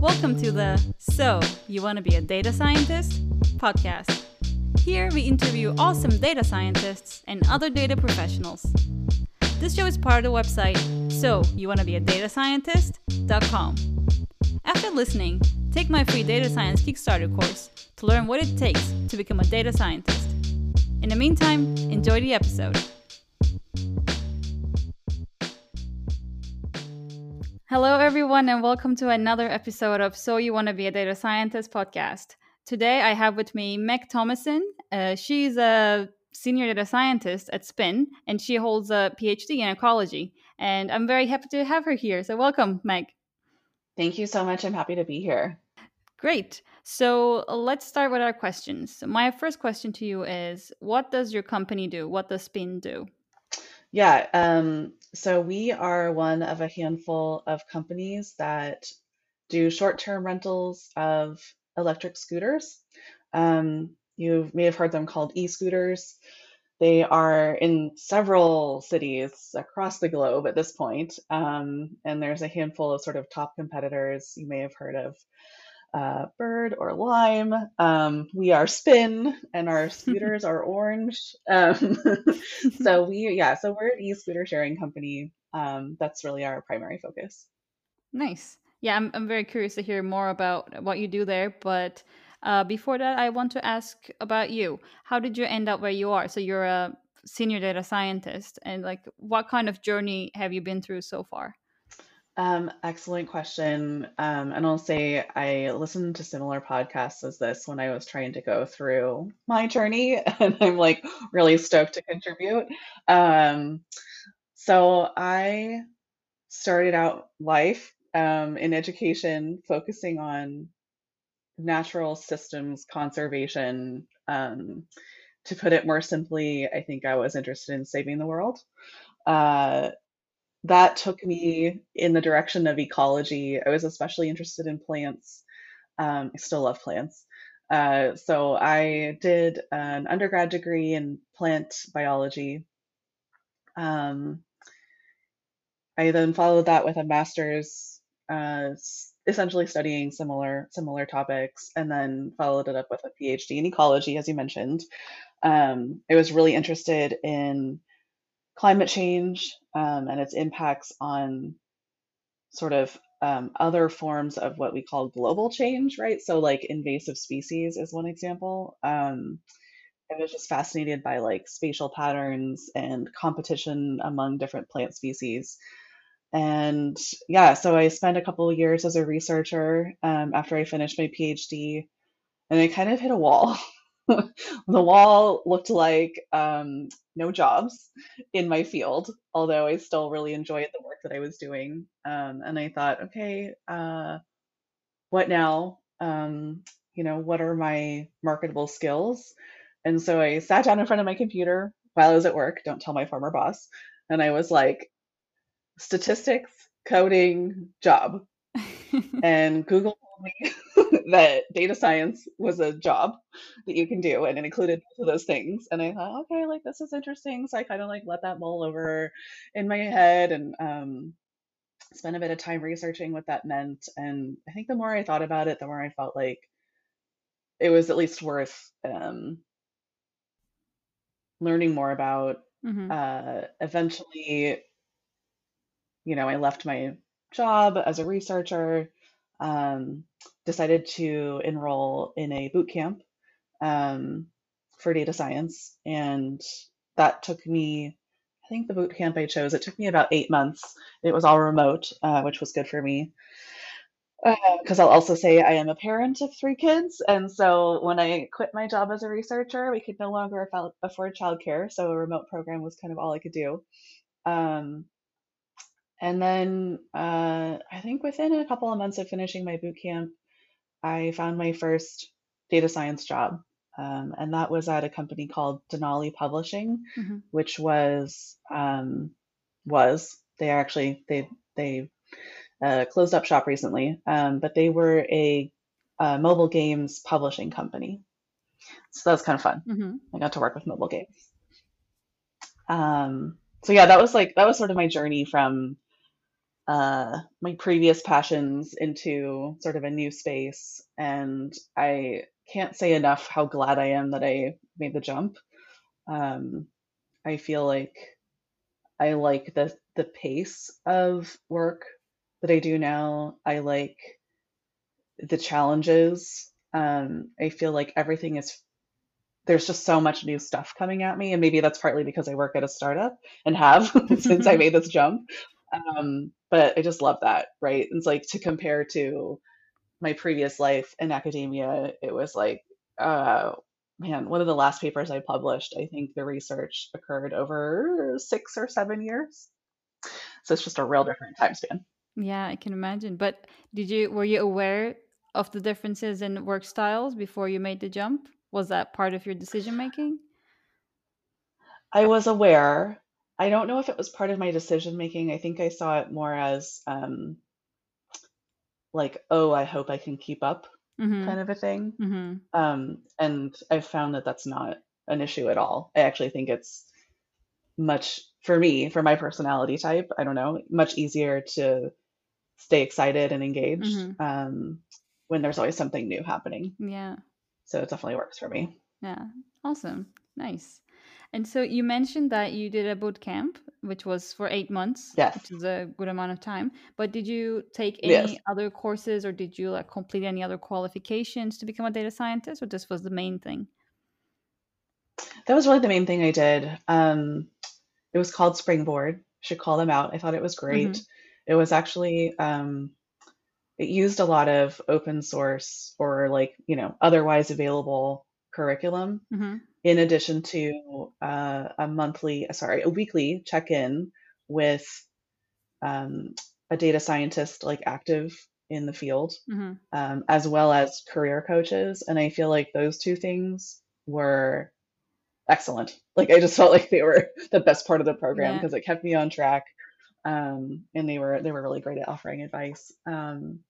Welcome to the So, You Want to Be a Data Scientist podcast. Here we interview awesome data scientists and other data professionals. This show is part of the website So, You Want to Be a Data Scientist.com. After listening, take my free data science Kickstarter course to learn what it takes to become a data scientist. In the meantime, enjoy the episode. Hello, everyone, and welcome to another episode of So You Want to Be a Data Scientist podcast. Today, I have with me Meg Thomason. Uh, she's a senior data scientist at Spin, and she holds a PhD in ecology. And I'm very happy to have her here. So, welcome, Meg. Thank you so much. I'm happy to be here. Great. So, let's start with our questions. My first question to you is What does your company do? What does Spin do? Yeah, um, so we are one of a handful of companies that do short-term rentals of electric scooters. Um, you may have heard them called e-scooters. They are in several cities across the globe at this point, um, and there's a handful of sort of top competitors you may have heard of uh, bird or lime. Um, we are spin, and our scooters are orange. Um, so we, yeah, so we're an e-scooter sharing company. Um, that's really our primary focus. Nice. Yeah, I'm, I'm very curious to hear more about what you do there. But uh, before that, I want to ask about you. How did you end up where you are? So you're a senior data scientist, and like, what kind of journey have you been through so far? Um, excellent question. Um, and I'll say I listened to similar podcasts as this when I was trying to go through my journey, and I'm like really stoked to contribute. Um, so I started out life um, in education, focusing on natural systems conservation. Um, to put it more simply, I think I was interested in saving the world. Uh, that took me in the direction of ecology. I was especially interested in plants. Um, I still love plants. Uh, so I did an undergrad degree in plant biology. Um, I then followed that with a master's, uh, essentially studying similar similar topics, and then followed it up with a PhD in ecology, as you mentioned. Um, I was really interested in climate change um, and its impacts on sort of um, other forms of what we call global change, right? So, like invasive species is one example. Um, I was just fascinated by like spatial patterns and competition among different plant species. And yeah, so I spent a couple of years as a researcher um, after I finished my PhD, and I kind of hit a wall. the wall looked like um, no jobs in my field, although I still really enjoyed the work that I was doing. Um, and I thought, okay, uh, what now? Um, you know, what are my marketable skills? And so I sat down in front of my computer while I was at work, don't tell my former boss, and I was like, statistics, coding, job. and Google told me that data science was a job that you can do and it included both of those things. And i thought okay like this is interesting. So i kind of like let that mull over in my head and um spent a bit of time researching what that meant. And i think the more i thought about it the more i felt like it was at least worth um learning more about. Mm-hmm. uh eventually you know i left my job as a researcher um, decided to enroll in a boot camp um, for data science. And that took me, I think the boot camp I chose, it took me about eight months. It was all remote, uh, which was good for me. Because uh, I'll also say I am a parent of three kids. And so when I quit my job as a researcher, we could no longer afford childcare. So a remote program was kind of all I could do. Um, and then uh, I think within a couple of months of finishing my boot camp, I found my first data science job. Um, and that was at a company called Denali Publishing, mm-hmm. which was um, was they actually they they uh, closed up shop recently, um, but they were a, a, mobile games publishing company. So that was kind of fun. Mm-hmm. I got to work with mobile games. Um, so yeah, that was like that was sort of my journey from uh, my previous passions into sort of a new space. And I can't say enough how glad I am that I made the jump. Um, I feel like I like the the pace of work that I do now. I like the challenges. Um, I feel like everything is there's just so much new stuff coming at me, and maybe that's partly because I work at a startup and have since I made this jump. Um, but I just love that, right? It's like to compare to my previous life in academia, it was like, uh, man, one of the last papers I published, I think the research occurred over six or seven years. So it's just a real different time span. Yeah, I can imagine. But did you were you aware of the differences in work styles before you made the jump? Was that part of your decision making? I was aware. I don't know if it was part of my decision making. I think I saw it more as um, like, oh, I hope I can keep up Mm-hmm. kind of a thing. Mm-hmm. Um, and I've found that that's not an issue at all. I actually think it's much, for me, for my personality type, I don't know, much easier to stay excited and engaged Mm-hmm. um, when there's always something new happening. Yeah. So it definitely works for me. Yeah. Awesome. Nice. And so you mentioned that you did a boot camp, which was for eight months, Yes. which is a good amount of time. But did you take Yes. any other courses or did you like complete any other qualifications to become a data scientist or this was the main thing? That was really the main thing I did. Um, it was called Springboard. Should call them out. I thought it was Mm-hmm. great. It was actually um, it used a lot of open source or like, you know, otherwise available curriculum Mm-hmm. In addition to uh, a monthly, sorry, a weekly check-in with um, a data scientist like active in the field, Mm-hmm. um, as well as career coaches. And I feel like those two things were excellent. Like I just felt like they were the best part of the program Yeah. because it kept me on track. Um, and they were they were really great at offering advice. Um,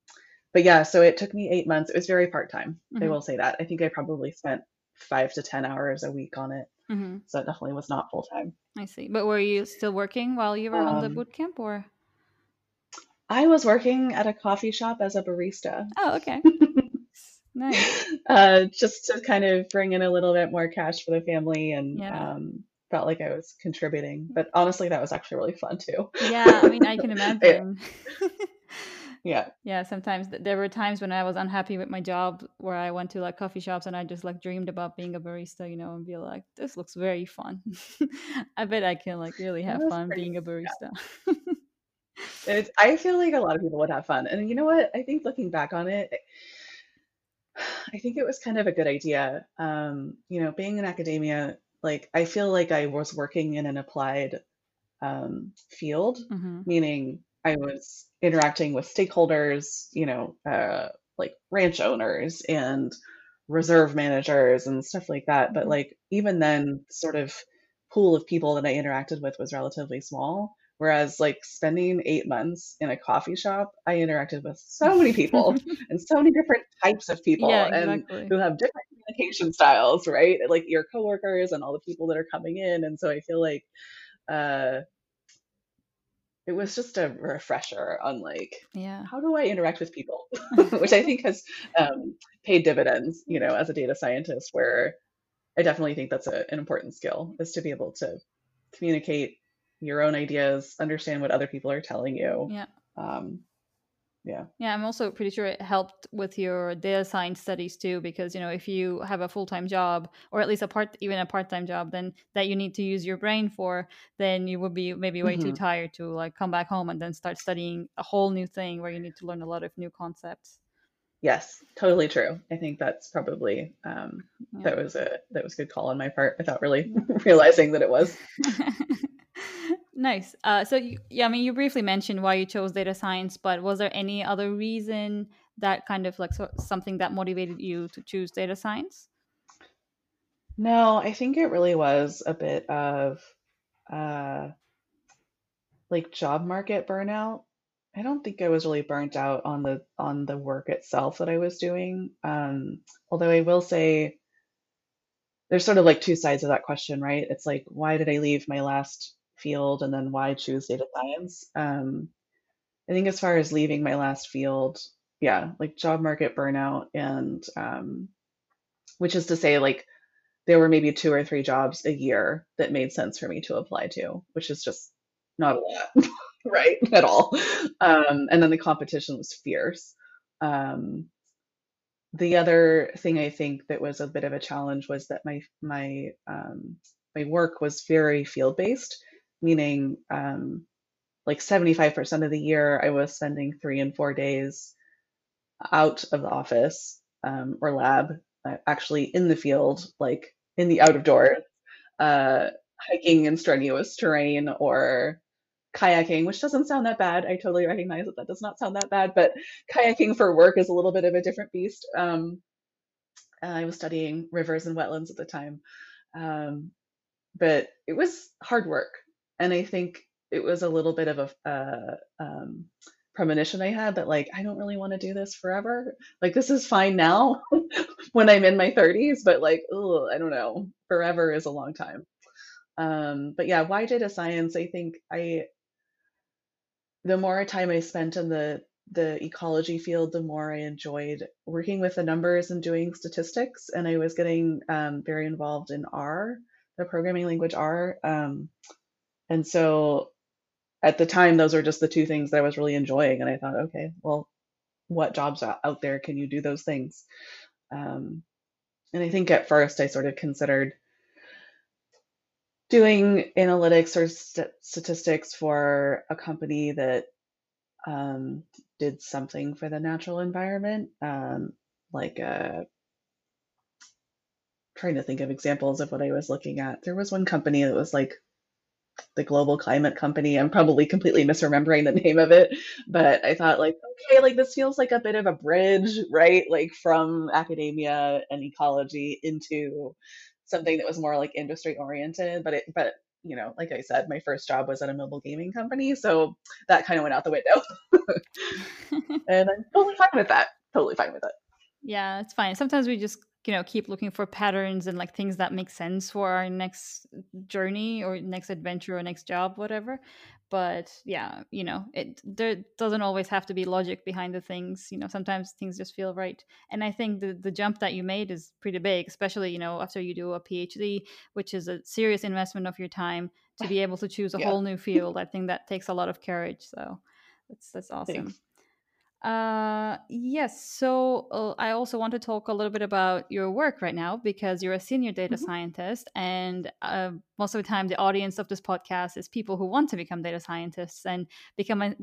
but yeah, so it took me eight months. It was very part-time. I Mm-hmm. will say that. I think I probably spent five to 10 hours a week on it. Mm-hmm. So it definitely was not full-time. I see. But were you still working while you were on the Um, boot camp or? I was working at a coffee shop as a barista, Oh, okay. Nice. uh, just to kind of bring in a little bit more cash for the family and Yeah. um, felt like I was contributing. But honestly, that was actually really fun too. Yeah, I mean, I can It- imagine. yeah. Yeah, sometimes th- there were times when I was unhappy with my job where I went to like coffee shops and I just like dreamed about being a barista, you know, and be like, this looks very fun. I bet I can like really have fun pretty, being a yeah. barista. It's, I feel like a lot of people would have fun. And you know what? I think looking back on it, I think it was kind of a good idea. Um, you know, being in academia, like I feel like I was working in an applied um, field, hmm meaning I was interacting with stakeholders, you know, uh, like ranch owners and reserve managers and stuff like that. But hmm like even then, sort of pool of people that I interacted with was relatively small. Whereas like spending eight months in a coffee shop, I interacted with so many people and so many different types of people Yeah, and who have different communication styles, right? Like your coworkers and all the people that are coming in. And so I feel like uh, it was just a refresher on like Yeah. how do I interact with people, which I think has um, paid dividends, you know, as a data scientist, where I definitely think that's a, an important skill is to be able to communicate your own ideas, understand what other people are telling you. Yeah. Um, yeah. Yeah, I'm also pretty sure it helped with your data science studies too, because you know if you have a full time job or at least a part even a part time job, then that you need to use your brain for, then you would be maybe way too hmm tired to like come back home and then start studying a whole new thing where you need to learn a lot of new concepts. Yes, totally true. I think that's probably um, Yeah. that was a that was a good call on my part without really realizing that it was. nice. Uh, so you, yeah, I mean, you briefly mentioned why you chose data science, but was there any other reason that kind of like so, something that motivated you to choose data science? No, I think it really was a bit of uh, like job market burnout. I don't think I was really burnt out on the on the work itself that I was doing. Um, although I will say there's sort of like two sides of that question, right? It's like why did I leave my last field and then why choose data science? Um, I think as far as leaving my last field, yeah, like job market burnout and um, which is to say like there were maybe two or three jobs a year that made sense for me to apply to, which is just not a lot, right? At all. Um, and then the competition was fierce. Um, the other thing I think that was a bit of a challenge was that my my um, my work was very field based, meaning um, like 75% of the year I was spending three and four days out of the office um, or lab, uh, actually in the field, like in the out of doors, uh, hiking in strenuous terrain or kayaking, which doesn't sound that bad. I totally recognize that that does not sound that bad, but kayaking for work is a little bit of a different beast. Um, I was studying rivers and wetlands at the time, um, but it was hard work, and I think it was a little bit of a uh, um, premonition I had that like I don't really want to do this forever. Like this is fine now when I'm in my 30s, but like oh, I don't know. Forever is a long time. Um, but yeah, why data science? I think I the more time I spent in the the ecology field, the more I enjoyed working with the numbers and doing statistics. And I was getting um, very involved in R, the programming language R. Um, and so at the time, those were just the two things that I was really enjoying. And I thought, okay, well, what jobs out there can you do those things? Um, and I think at first I sort of considered doing analytics or st- statistics for a company that um, did something for the natural environment, um, like uh, trying to think of examples of what I was looking at. There was one company that was like the global climate company. I'm probably completely misremembering the name of it, but I thought like, okay, like this feels like a bit of a bridge, right? Like from academia and ecology into something that was more like industry oriented, but it but you know, like I said, my first job was at a mobile gaming company, so that kind of went out the window. and I'm totally fine with that. Totally fine with it. Yeah, it's fine. Sometimes we just you know keep looking for patterns and like things that make sense for our next journey or next adventure or next job whatever but yeah you know it there doesn't always have to be logic behind the things you know sometimes things just feel right and i think the the jump that you made is pretty big especially you know after you do a phd which is a serious investment of your time to be able to choose a yeah. whole new field i think that takes a lot of courage so that's that's awesome Thanks. Uh, yes. So uh, I also want to talk a little bit about your work right now because you're a senior data mm-hmm. scientist, and uh, most of the time, the audience of this podcast is people who want to become data scientists, and becoming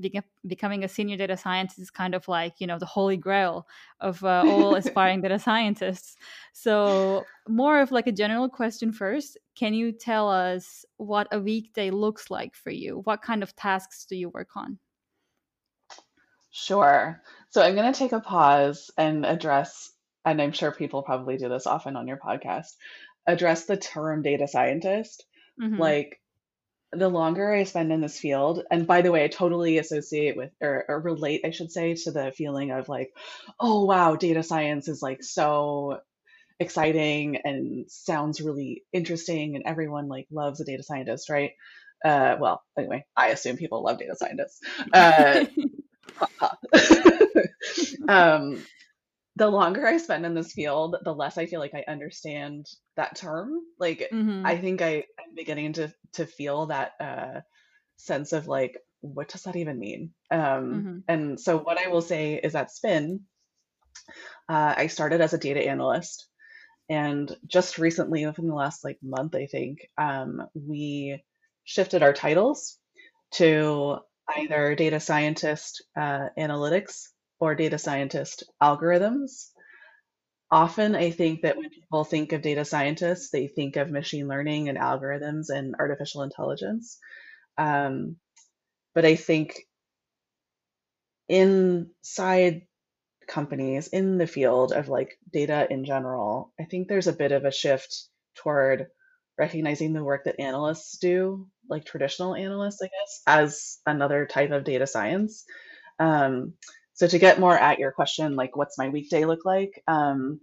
becoming a senior data scientist is kind of like you know the holy grail of uh, all aspiring data scientists. So more of like a general question first. Can you tell us what a weekday looks like for you? What kind of tasks do you work on? Sure. So I'm going to take a pause and address, and I'm sure people probably do this often on your podcast, address the term data scientist. Mm-hmm. Like the longer I spend in this field, and by the way, I totally associate with or, or relate, I should say, to the feeling of like, oh wow, data science is like so exciting and sounds really interesting, and everyone like loves a data scientist, right? Uh, well, anyway, I assume people love data scientists. Uh, um, the longer I spend in this field, the less I feel like I understand that term. Like mm-hmm. I think I, I'm beginning to to feel that uh, sense of like, what does that even mean? Um, mm-hmm. And so what I will say is that Spin, uh, I started as a data analyst, and just recently, within the last like month, I think um, we shifted our titles to either data scientist uh, analytics or data scientist algorithms. Often, I think that when people think of data scientists, they think of machine learning and algorithms and artificial intelligence. Um, but I think inside companies in the field of like data in general, I think there's a bit of a shift toward recognizing the work that analysts do, like traditional analysts, I guess, as another type of data science. Um, so to get more at your question, like what's my weekday look like? Um,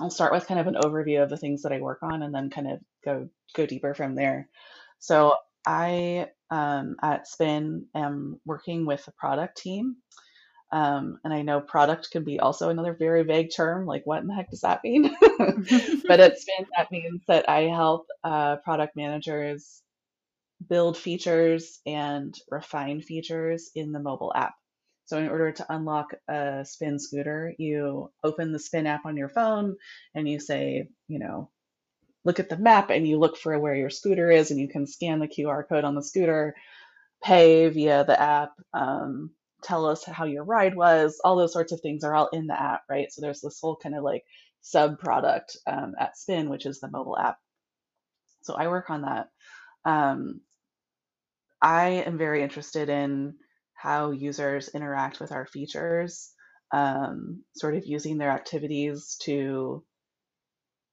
I'll start with kind of an overview of the things that I work on and then kind of go go deeper from there. So I um, at Spin am working with the product team. Um, and I know product can be also another very vague term. Like, what in the heck does that mean? but at Spin, that means that I help uh, product managers build features and refine features in the mobile app. So, in order to unlock a Spin scooter, you open the Spin app on your phone and you say, you know, look at the map and you look for where your scooter is and you can scan the QR code on the scooter, pay via the app, um, tell us how your ride was, all those sorts of things are all in the app, right? So there's this whole kind of like sub product um, at Spin, which is the mobile app. So I work on that. Um, I am very interested in how users interact with our features, um, sort of using their activities to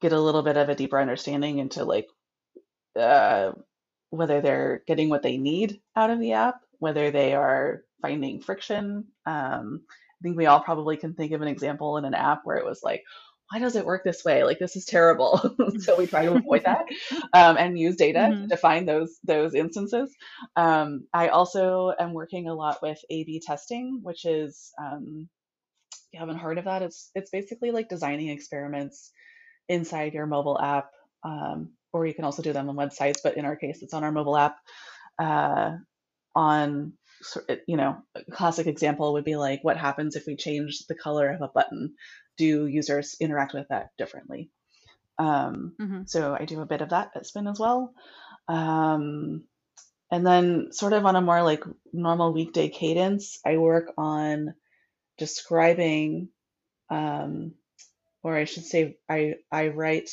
get a little bit of a deeper understanding into like uh, whether they're getting what they need out of the app, whether they are finding friction. Um, I think we all probably can think of an example in an app where it was like, why does it work this way? Like this is terrible. so we try to avoid that um, and use data mm-hmm. to find those those instances. Um, I also am working a lot with A/B testing, which is um, you haven't heard of that. It's it's basically like designing experiments inside your mobile app, um, or you can also do them on websites. But in our case, it's on our mobile app. Uh, on you know, a classic example would be like, what happens if we change the color of a button? Do users interact with that differently? Um, mm-hmm. So I do a bit of that at Spin as well. Um, and then, sort of on a more like normal weekday cadence, I work on describing um, or I should say, I, I write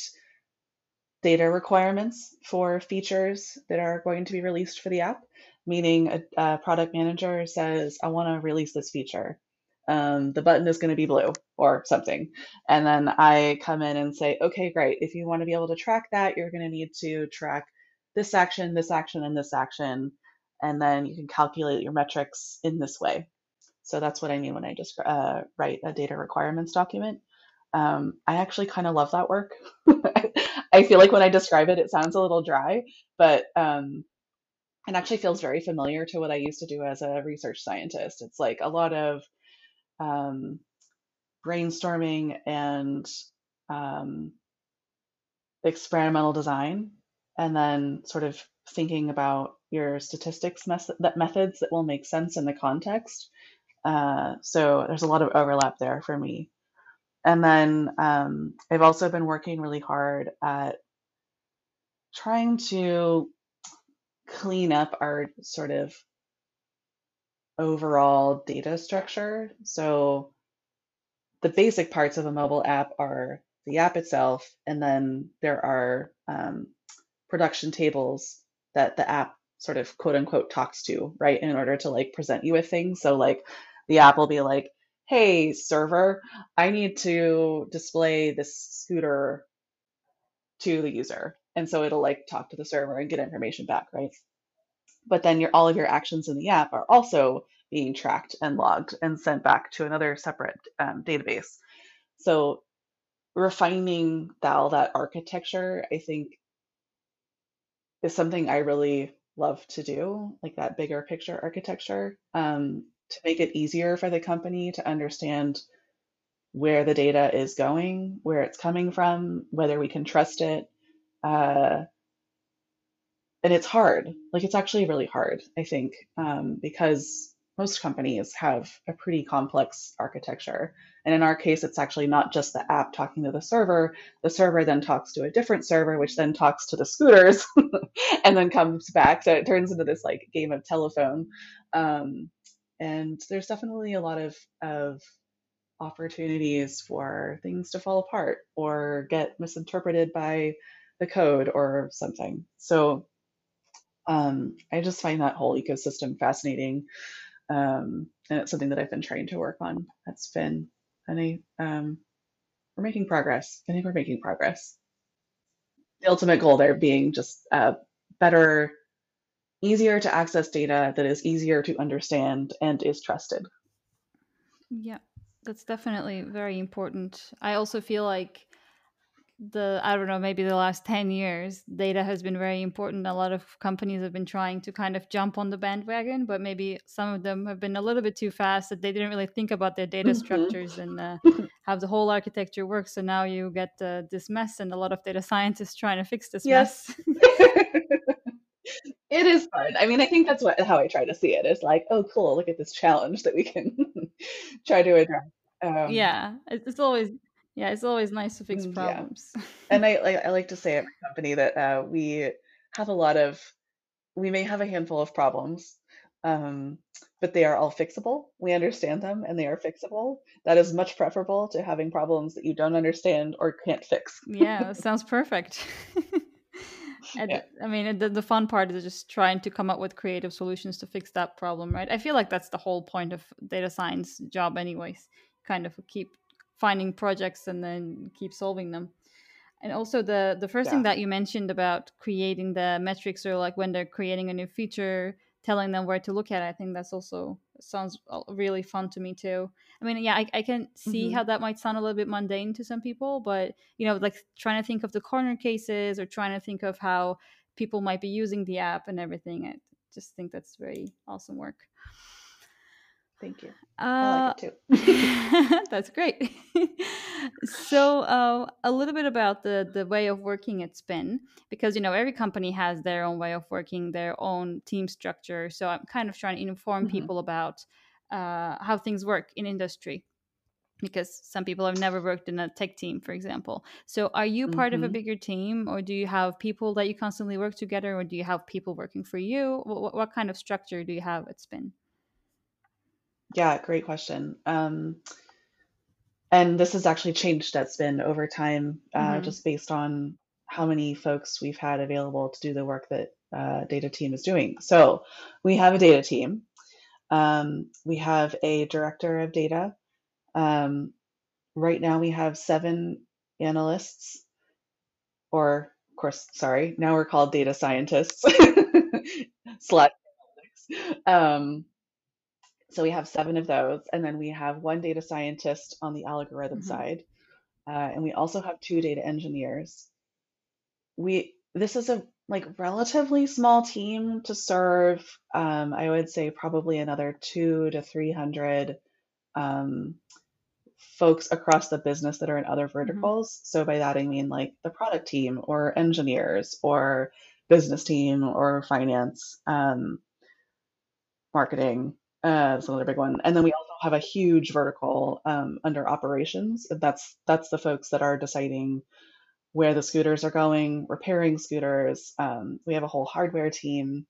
data requirements for features that are going to be released for the app, meaning a, a product manager says, I want to release this feature. Um, the button is going to be blue or something. And then I come in and say, okay, great. If you want to be able to track that, you're going to need to track this action, this action, and this action. And then you can calculate your metrics in this way. So that's what I mean when I just uh, write a data requirements document. Um, I actually kind of love that work. I feel like when I describe it, it sounds a little dry, but um, it actually feels very familiar to what I used to do as a research scientist. It's like a lot of um, brainstorming and um, experimental design, and then sort of thinking about your statistics mes- that methods that will make sense in the context. Uh, so there's a lot of overlap there for me. And then um, I've also been working really hard at trying to clean up our sort of overall data structure. So the basic parts of a mobile app are the app itself, and then there are um, production tables that the app sort of quote unquote talks to, right, in order to like present you with things. So like the app will be like, hey, server, I need to display this scooter to the user. And so it'll like talk to the server and get information back, right? But then your all of your actions in the app are also being tracked and logged and sent back to another separate um, database. So refining all that architecture, I think, is something I really love to do, like that bigger picture architecture. Um, to make it easier for the company to understand where the data is going, where it's coming from, whether we can trust it. Uh, and it's hard. Like it's actually really hard, I think, um, because most companies have a pretty complex architecture. And in our case, it's actually not just the app talking to the server. The server then talks to a different server, which then talks to the scooters and then comes back. So it turns into this like game of telephone. Um, and there's definitely a lot of of opportunities for things to fall apart or get misinterpreted by the code or something. So um, I just find that whole ecosystem fascinating, um, and it's something that I've been trying to work on. That's been, I, um, we're making progress. I think we're making progress. The ultimate goal there being just a better easier to access data that is easier to understand and is trusted. Yeah, that's definitely very important. I also feel like the I don't know maybe the last ten years, data has been very important. A lot of companies have been trying to kind of jump on the bandwagon, but maybe some of them have been a little bit too fast that they didn't really think about their data mm-hmm. structures and uh, how the whole architecture works. So now you get uh, this mess, and a lot of data scientists trying to fix this yes. mess. it is fun. I mean, I think that's what how I try to see it. It's like, oh, cool, look at this challenge that we can try to address. Um, yeah, it's always yeah, it's always nice to fix mm, problems. Yeah. and I like I like to say at my company that uh, we have a lot of we may have a handful of problems, um, but they are all fixable. We understand them and they are fixable. That is much preferable to having problems that you don't understand or can't fix. yeah, sounds perfect. yeah. I mean, the, the fun part is just trying to come up with creative solutions to fix that problem, right? I feel like that's the whole point of data science job, anyways. Kind of keep finding projects and then keep solving them. And also the the first yeah. thing that you mentioned about creating the metrics or like when they're creating a new feature, telling them where to look at. I think that's also sounds really fun to me too. I mean, yeah, I, I can see mm-hmm. how that might sound a little bit mundane to some people, but you know, like trying to think of the corner cases or trying to think of how people might be using the app and everything. I just think that's very awesome work. Thank you. Uh, I like it too. that's great. so, uh, a little bit about the the way of working at Spin, because you know every company has their own way of working, their own team structure. So, I'm kind of trying to inform mm-hmm. people about uh, how things work in industry because some people have never worked in a tech team for example so are you part mm-hmm. of a mm-hmm. bigger team or do you have people that you constantly work together or do you have people working for you what, what kind of structure do you have at spin yeah great question. Um, and this has actually changed at spin over time uh, mm-hmm. just based on how many folks we've had available to do the work that uh, data team is doing. So we have a data team. Um, we have a director of data. Um, right now, we have seven analysts, or of course, sorry, now we're called data scientists. Slash um, so we have seven of those, and then we have one data scientist on the algorithm mm-hmm. side, uh, and we also have two data engineers. We this is a like relatively small team to serve. Um, I would say probably another two to three hundred um, folks across the business that are in other mm-hmm. verticals. Mm-hmm. So by that I mean like the product team or engineers or business team or finance, um, marketing. Uh, that's another big one. And then we also have a huge vertical um, under operations. That's that's the folks that are deciding where the scooters are going, repairing scooters. Um, we have a whole hardware team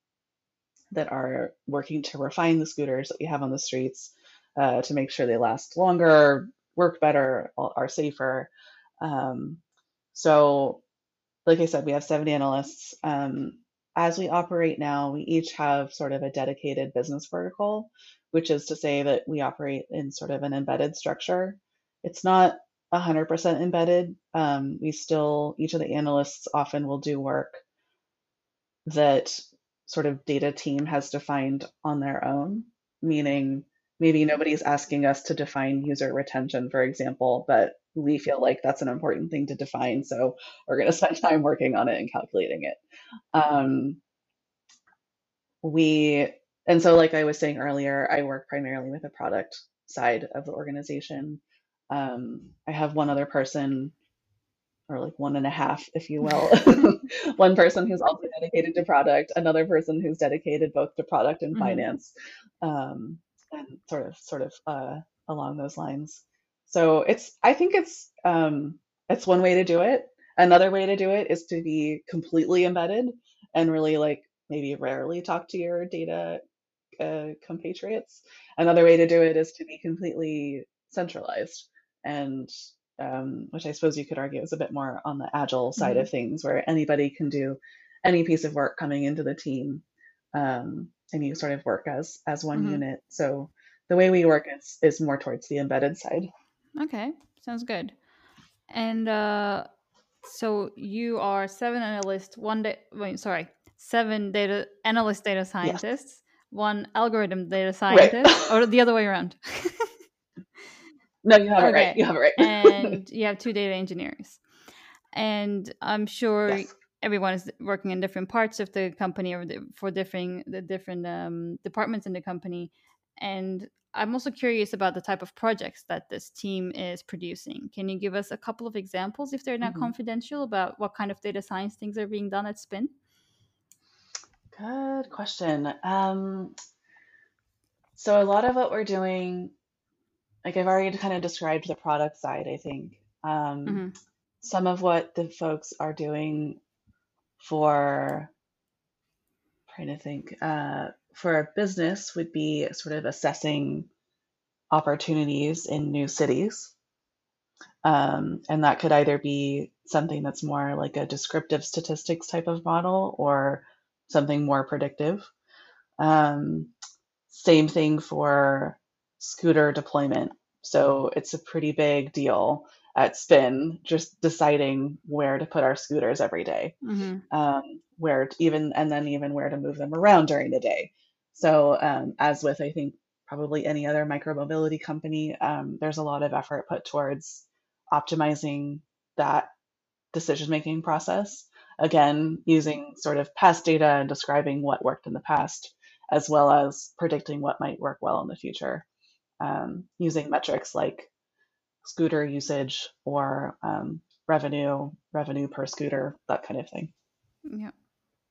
that are working to refine the scooters that we have on the streets uh, to make sure they last longer, work better, are safer. Um, so, like I said, we have 70 analysts. Um, as we operate now, we each have sort of a dedicated business vertical, which is to say that we operate in sort of an embedded structure. It's not 100% embedded. Um, we still, each of the analysts often will do work that sort of data team has defined on their own, meaning maybe nobody's asking us to define user retention, for example, but we feel like that's an important thing to define. So we're going to spend time working on it and calculating it. Um, we, and so like I was saying earlier, I work primarily with the product side of the organization. Um, I have one other person, or like one and a half, if you will. one person who's also dedicated to product, another person who's dedicated both to product and mm-hmm. finance, um, and sort of sort of uh, along those lines. So it's I think it's um, it's one way to do it. Another way to do it is to be completely embedded and really like maybe rarely talk to your data uh, compatriots. Another way to do it is to be completely centralized and um, which I suppose you could argue is a bit more on the agile side mm-hmm. of things, where anybody can do any piece of work coming into the team, um, and you sort of work as as one mm-hmm. unit. So the way we work is is more towards the embedded side. Okay, sounds good. And uh, so you are seven analysts, one day. Wait, sorry, seven data analyst, data scientists, one algorithm data scientist, right. or the other way around. No, you have okay. it right. You have it right. and you have two data engineers. and I'm sure Yes. everyone is working in different parts of the company or the, for different the different um, departments in the company. And I'm also curious about the type of projects that this team is producing. Can you give us a couple of examples, if they're not hmm confidential, about what kind of data science things are being done at Spin? Good question. Um, so a lot of what we're doing, like I've already kind of described the product side, I think. Um, hmm some of what the folks are doing for trying to think uh, for a business would be sort of assessing opportunities in new cities. Um, and that could either be something that's more like a descriptive statistics type of model or something more predictive. Um, same thing for scooter deployment. So it's a pretty big deal at Spin just deciding where to put our scooters every day, hmm um, where to even, and then even where to move them around during the day. So, um, as with, I think, probably any other micromobility company, um, there's a lot of effort put towards optimizing that decision making process. Again, using sort of past data and describing what worked in the past, as well as predicting what might work well in the future, um, using metrics like scooter usage or um, revenue, revenue per scooter, that kind of thing. Yeah.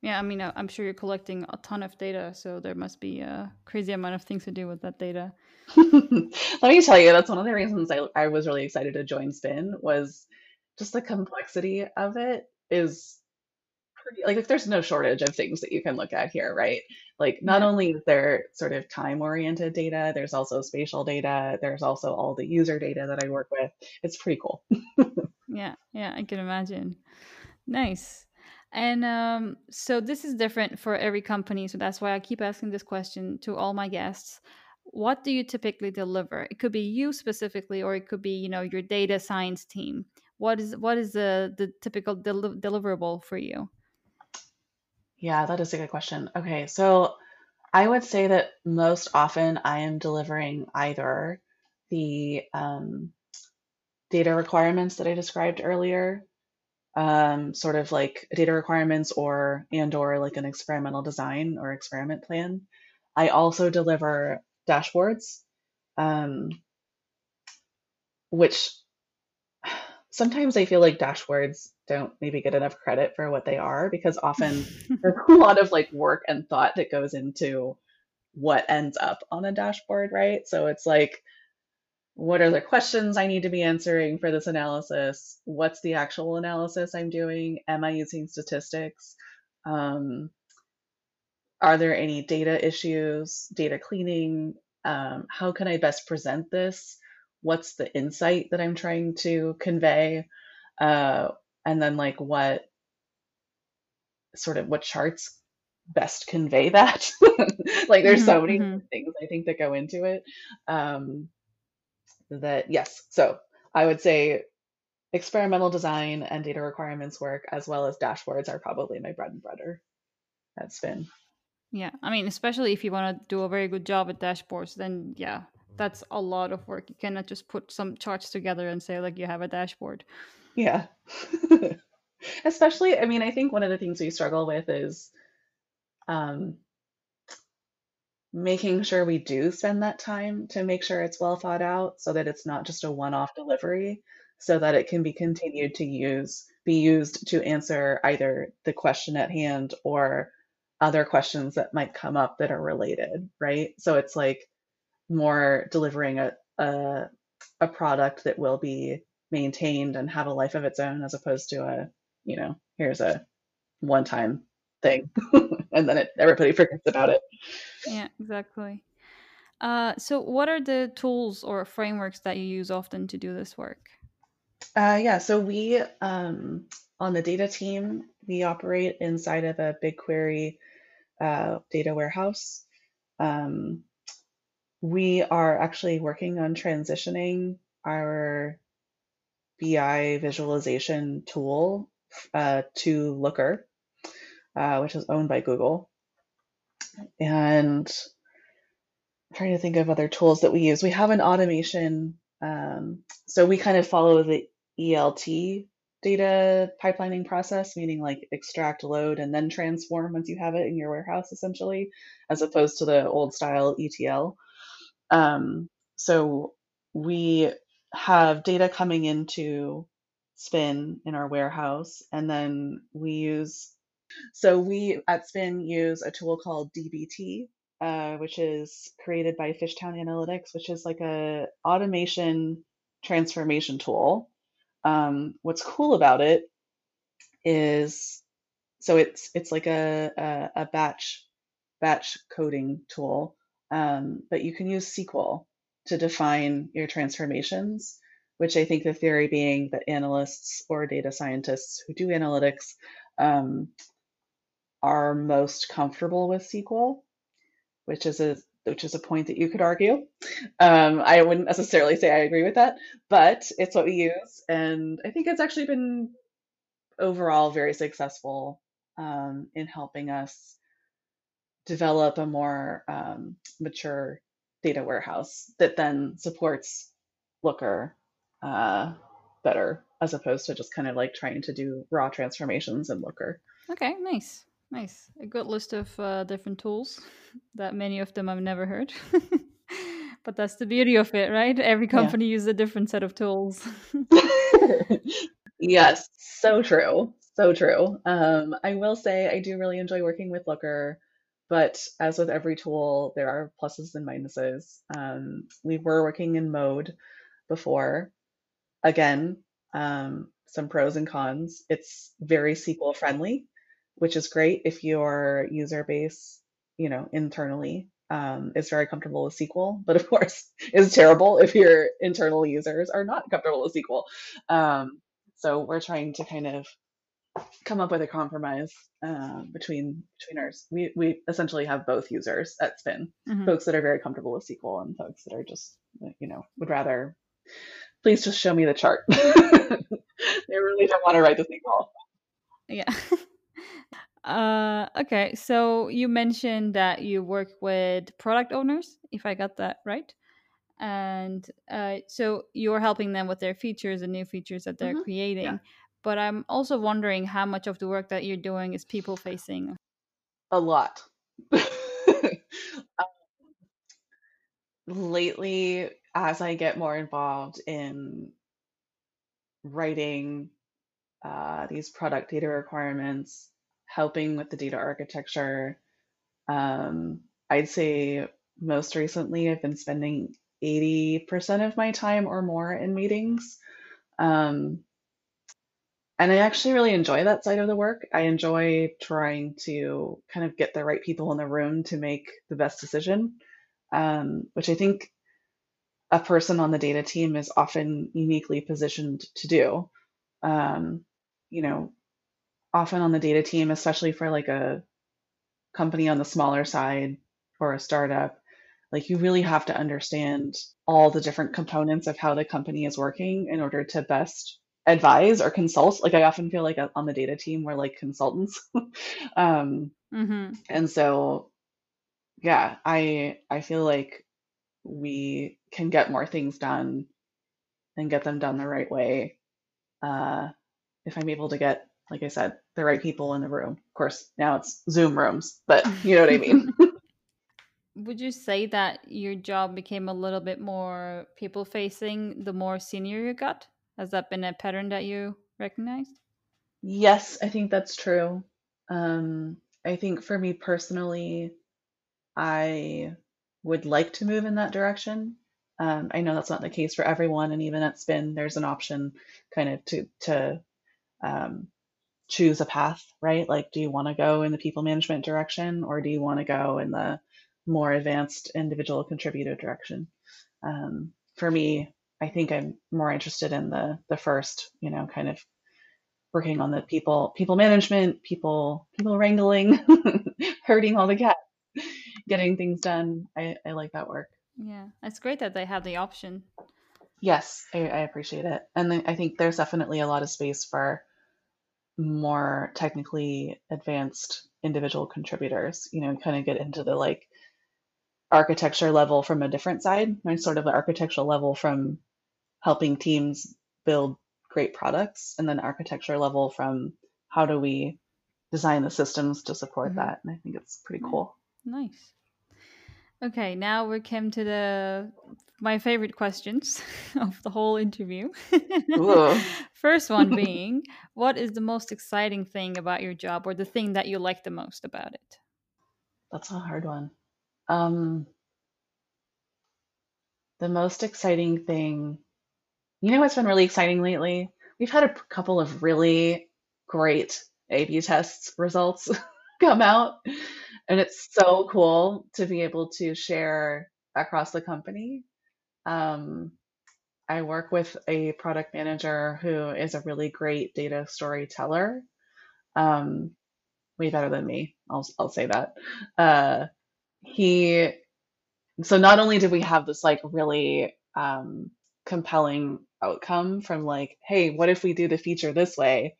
Yeah, I mean, uh, I'm sure you're collecting a ton of data, so there must be a crazy amount of things to do with that data. Let me tell you, that's one of the reasons I, I was really excited to join Spin was just the complexity of it is pretty like there's no shortage of things that you can look at here, right? Like not Yeah. only is there sort of time-oriented data, there's also spatial data, there's also all the user data that I work with. It's pretty cool. Yeah, yeah, I can imagine. Nice. And um, so this is different for every company. So that's why I keep asking this question to all my guests. What do you typically deliver? It could be you specifically, or it could be, you know, your data science team. What is what is the the typical del- deliverable for you? Yeah, that is a good question. Okay, so I would say that most often I am delivering either the um, data requirements that I described earlier, um, sort of like data requirements or and or like an experimental design or experiment plan. I also deliver dashboards, um, which sometimes I feel like dashboards don't maybe get enough credit for what they are because often there's a lot of like work and thought that goes into what ends up on a dashboard, right? So it's like, what are the questions I need to be answering for this analysis? What's the actual analysis I'm doing? Am I using statistics? Um, are there any data issues, data cleaning? Um, how can I best present this? What's the insight that I'm trying to convey? Uh, and then like what sort of what charts best convey that? like there's hmm so many hmm things I think that go into it. Um, that yes, so I would say experimental design and data requirements work as well as dashboards are probably my bread and butter that's been Yeah, I mean, especially if you want to do a very good job at dashboards, then yeah, that's a lot of work. You cannot just put some charts together and say like you have a dashboard. Yeah. Especially, I mean, I think one of the things we struggle with is um, making sure we do spend that time to make sure it's well thought out so that it's not just a one-off delivery, so that it can be continued to use, be used to answer either the question at hand or other questions that might come up that are related, right? So it's like more delivering a a, a product that will be maintained and have a life of its own as opposed to a, you know, here's a one-time thing and then it, everybody forgets about it. Yeah, exactly. Uh, so what are the tools or frameworks that you use often to do this work? Uh, yeah, so we um, on the data team, we operate inside of a BigQuery uh, data warehouse. Um, we are actually working on transitioning our BI visualization tool uh, to Looker, uh, which is owned by Google. And I'm trying to think of other tools that we use. We have an automation. Um, so we kind of follow the ELT data pipelining process, meaning like extract, load, and then transform once you have it in your warehouse, essentially, as opposed to the old style ETL. Um, so we have data coming into Spin in our warehouse, and then we use so we at Spin use a tool called DBT, uh, which is created by Fishtown Analytics, which is like a automation transformation tool. Um, what's cool about it is so it's it's like a a, a batch batch coding tool, um, but you can use SQL to define your transformations. Which I think the theory being that analysts or data scientists who do analytics um, are most comfortable with SQL, which is a which is a point that you could argue. Um, I wouldn't necessarily say I agree with that, but it's what we use, and I think it's actually been overall very successful um, in helping us develop a more um, mature data warehouse that then supports Looker uh, better, as opposed to just kind of like trying to do raw transformations in Looker. Okay, nice. Nice. A good list of uh, different tools that many of them I've never heard. but that's the beauty of it, right? Every company yeah. uses a different set of tools. yes, so true. So true. Um, I will say I do really enjoy working with Looker, but as with every tool, there are pluses and minuses. Um, we were working in mode before. Again, um, some pros and cons. It's very SQL friendly which is great if your user base, you know, internally um, is very comfortable with SQL, but of course is terrible if your internal users are not comfortable with SQL. Um, so we're trying to kind of come up with a compromise uh, between between ours. We we essentially have both users at Spin, mm-hmm. folks that are very comfortable with SQL and folks that are just you know would rather please just show me the chart. they really don't want to write the SQL. Yeah. Uh, okay, so you mentioned that you work with product owners, if I got that right. And uh, so you're helping them with their features and new features that they're mm-hmm. creating. Yeah. But I'm also wondering how much of the work that you're doing is people facing. A lot. um, lately, as I get more involved in writing uh, these product data requirements, helping with the data architecture. Um, I'd say most recently, I've been spending 80% of my time or more in meetings. Um, and I actually really enjoy that side of the work. I enjoy trying to kind of get the right people in the room to make the best decision, um, which I think a person on the data team is often uniquely positioned to do. Um, you know, often on the data team, especially for like a company on the smaller side or a startup, like you really have to understand all the different components of how the company is working in order to best advise or consult. Like I often feel like on the data team, we're like consultants. um, mm-hmm. And so, yeah, I I feel like we can get more things done and get them done the right way uh, if I'm able to get like I said, the right people in the room. Of course, now it's Zoom rooms, but you know what I mean. Would you say that your job became a little bit more people facing the more senior you got? Has that been a pattern that you recognized? Yes, I think that's true. Um, I think for me personally, I would like to move in that direction. Um, I know that's not the case for everyone, and even at Spin, there's an option kind of to to um, choose a path, right? Like, do you want to go in the people management direction or do you want to go in the more advanced individual contributor direction? Um, for me, I think I'm more interested in the the first, you know, kind of working on the people people management, people people wrangling, herding all the cats, getting things done. I, I like that work. Yeah, it's great that they have the option. Yes, I, I appreciate it, and I think there's definitely a lot of space for more technically advanced individual contributors, you know, kind of get into the like architecture level from a different side, right? Sort of the architectural level from helping teams build great products, and then architecture level from how do we design the systems to support Mhm. that. And I think it's pretty cool. Nice. Okay, now we came to the my favorite questions of the whole interview. First one being, what is the most exciting thing about your job or the thing that you like the most about it? That's a hard one. Um, the most exciting thing, you know what's been really exciting lately? We've had a couple of really great A/B tests results come out, and it's so cool to be able to share across the company. Um, I work with a product manager who is a really great data storyteller, um, way better than me. I'll I'll say that. Uh, he so not only did we have this like really um, compelling outcome from like, hey, what if we do the feature this way?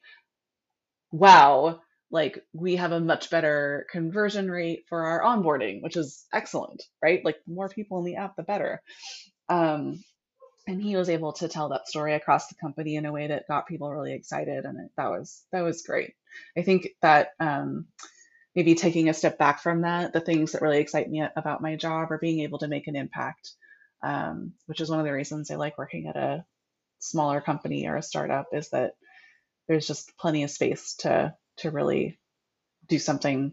Wow, like we have a much better conversion rate for our onboarding, which is excellent, right? Like the more people in the app, the better. Um, and he was able to tell that story across the company in a way that got people really excited, and it, that was that was great. I think that um, maybe taking a step back from that, the things that really excite me about my job are being able to make an impact, um, which is one of the reasons I like working at a smaller company or a startup is that there's just plenty of space to to really do something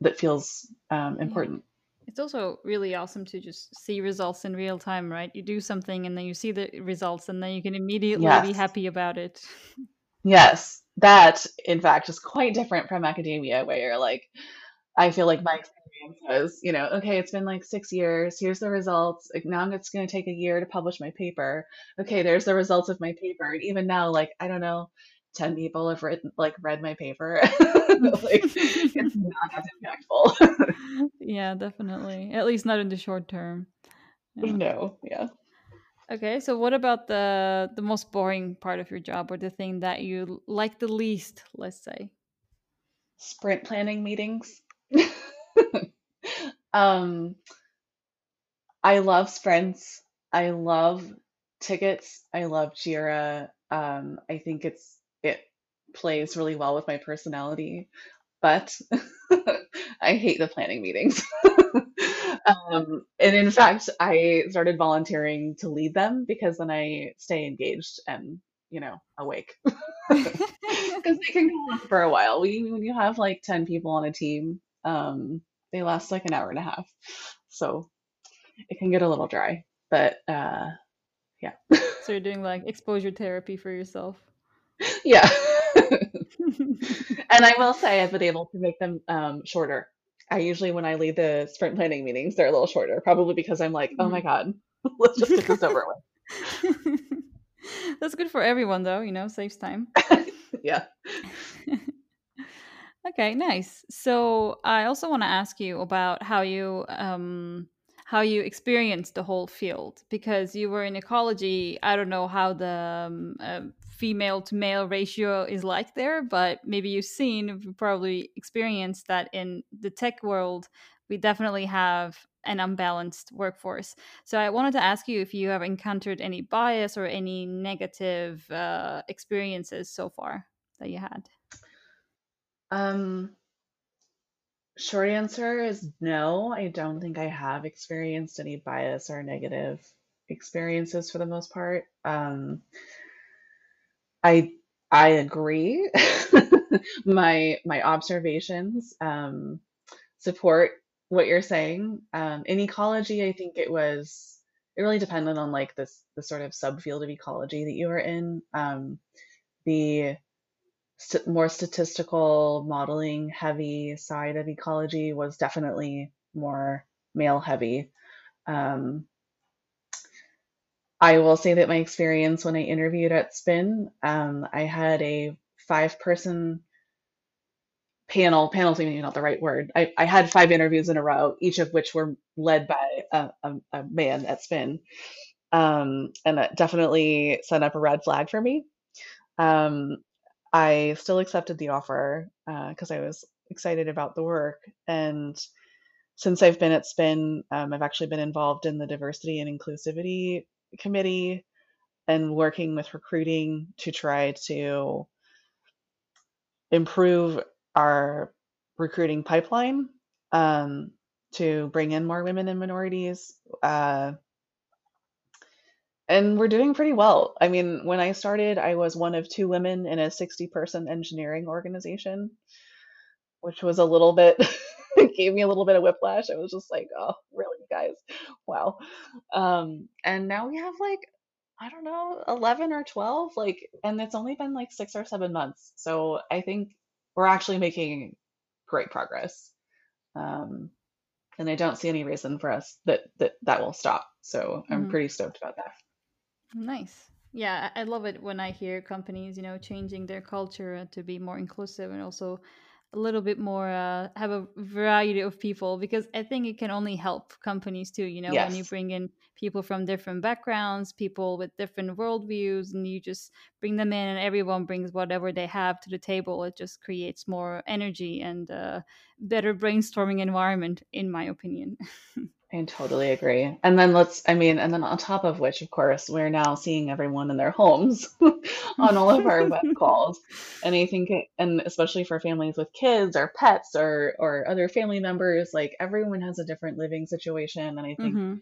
that feels um, important. It's also really awesome to just see results in real time, right? You do something and then you see the results and then you can immediately be happy about it. Yes, that in fact is quite different from academia, where you're like, I feel like my experience was, you know, okay, it's been like six years. Here's the results. Like now it's going to take a year to publish my paper. Okay, there's the results of my paper. And even now, like I don't know, ten people have written like read my paper. like it's not as impactful. yeah, definitely. At least not in the short term. Yeah. no, yeah. Okay, so what about the the most boring part of your job or the thing that you like the least, let's say? Sprint planning meetings. Um, I love sprints. I love tickets. I love Jira. Um, I think it's it plays really well with my personality, but I hate the planning meetings. Um, and in fact, I started volunteering to lead them because then I stay engaged and, you know, awake. Because they can go on for a while. We, when you have like 10 people on a team, um, they last like an hour and a half. So it can get a little dry. But uh, yeah. so you're doing like exposure therapy for yourself. Yeah. And I will say I've been able to make them um, shorter. I usually, when I lead the sprint planning meetings, they're a little shorter, probably because I'm like, oh my God, let's just get this over with. That's good for everyone, though. You know, saves time. Yeah. Okay, nice. So I also want to ask you about how you um how you experienced the whole field because you were in ecology. I don't know how the um, uh, female to male ratio is like there, but maybe you've seen, you've probably experienced that in the tech world, we definitely have an unbalanced workforce. So I wanted to ask you if you have encountered any bias or any negative uh, experiences so far that you had. Um, short answer is no. I don't think I have experienced any bias or negative experiences for the most part. Um, I I agree. My my observations um, support what you're saying. Um, in ecology, I think it was it really depended on like this the sort of subfield of ecology that you were in. Um, the st- more statistical modeling heavy side of ecology was definitely more male heavy. Um, I will say that my experience when I interviewed at Spin, um, I had a five person panel, panel's maybe not the right word. I, I had five interviews in a row, each of which were led by a, a, a man at Spin. Um, and that definitely set up a red flag for me. Um, I still accepted the offer because I was excited about the work. And since I've been at Spin, um, I've actually been involved in the diversity and inclusivity committee. and working with recruiting to try to improve our recruiting pipeline um, to bring in more women and minorities. Uh, and we're doing pretty well. I mean, when I started, I was one of two women in a 60 person engineering organization, which was a little bit, it gave me a little bit of whiplash. I was just like, oh, really, guys? Wow. Um, and now we have like, I don't know, 11 or 12, like, and it's only been like six or seven months. So I think we're actually making great progress. Um, and I don't see any reason for us that that, that will stop. So I'm Mhm. pretty stoked about that. Nice. Yeah, I I love it when I hear companies, you know, changing their culture to be more inclusive and also a little bit more uh, have a variety of people because I think it can only help companies too. You know, when you Yes, bring in people from different backgrounds, people with different worldviews, and you just bring them in, and everyone brings whatever they have to the table. It just creates more energy and uh, better brainstorming environment, in my opinion. I totally agree. And then let's, I mean, and then on top of which, of course, we're now seeing everyone in their homes on all of our web calls. And I think, it, and especially for families with kids or pets or or other family members, like everyone has a different living situation. And I think hmm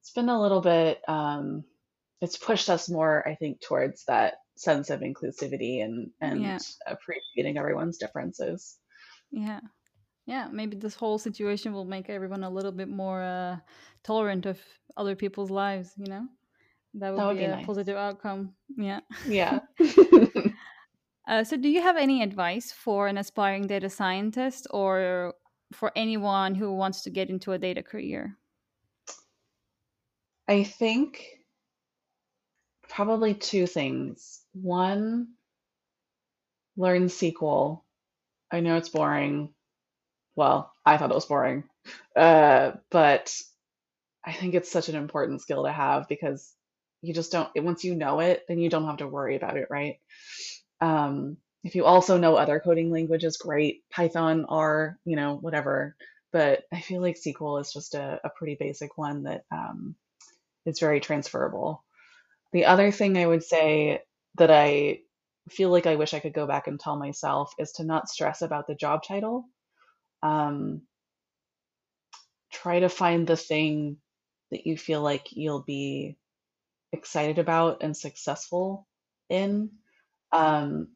it's been a little bit, um, it's pushed us more, I think, towards that sense of inclusivity and and Yeah, appreciating everyone's differences. yeah. Yeah maybe this whole situation will make everyone a little bit more uh, tolerant of other people's lives you know that That would would be be a nice. positive outcome yeah Yeah. uh, so do you have any advice for an aspiring data scientist or for anyone who wants to get into a data career I think probably two things. One, learn SQL. I know it's boring. Well, I thought it was boring. Uh, but I think it's such an important skill to have because you just don't, once you know it, then you don't have to worry about it, right? Um, if you also know other coding languages, great. Python, R, you know, whatever. But I feel like SQL is just a, a pretty basic one that um, is very transferable. The other thing I would say that I feel like I wish I could go back and tell myself is to not stress about the job title. Um, try to find the thing that you feel like you'll be excited about and successful in. Um,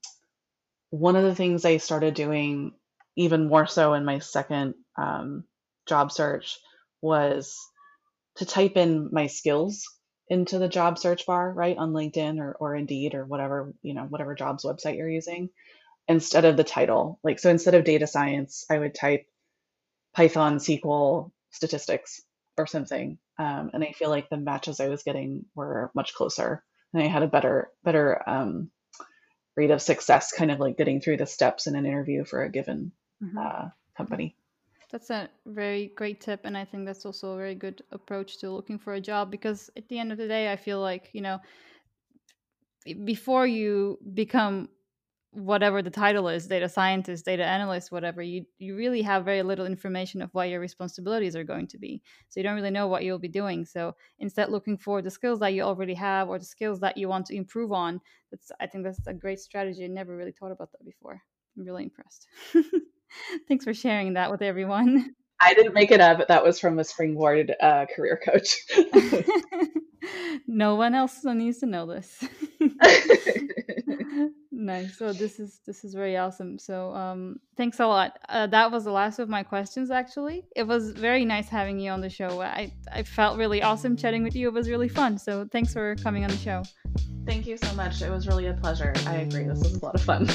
one of the things I started doing even more so in my second um, job search was to type in my skills into the job search bar, right, on LinkedIn or, or Indeed or whatever, you know, whatever jobs website you're using, instead of the title. Like, so instead of data science, I would type Python, SQL, statistics, or something. Um, and I feel like the matches I was getting were much closer, and I had a better better um, rate of success, kind of like getting through the steps in an interview for a given hmm uh, company. That's a very great tip, and I think that's also a very good approach to looking for a job because at the end of the day, I feel like you know before you become whatever the title is data scientist data analyst whatever you you really have very little information of what your responsibilities are going to be. So you don't really know what you'll be doing. So instead looking for the skills that you already have or the skills that you want to improve on that's i think that's a great strategy. I never really thought about that before. I'm really impressed. Thanks for sharing that with everyone. I didn't make it up. That was from a Springboard uh, career coach. no one else needs to know this. Nice. So this is this is very awesome. So um thanks a lot. Uh, that was the last of my questions actually. It was very nice having you on the show. I i felt really awesome chatting with you. It was really fun. So thanks for coming on the show. Thank you so much. It was really a pleasure. I agree. This was a lot of fun.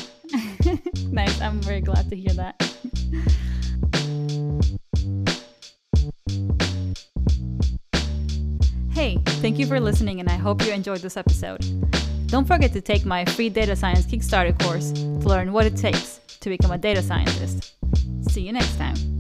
nice. I'm very glad to hear that Hey, thank you for listening, and I hope you enjoyed this episode. Don't forget to take my free data science Kickstarter course to learn what it takes to become a data scientist. See you next time.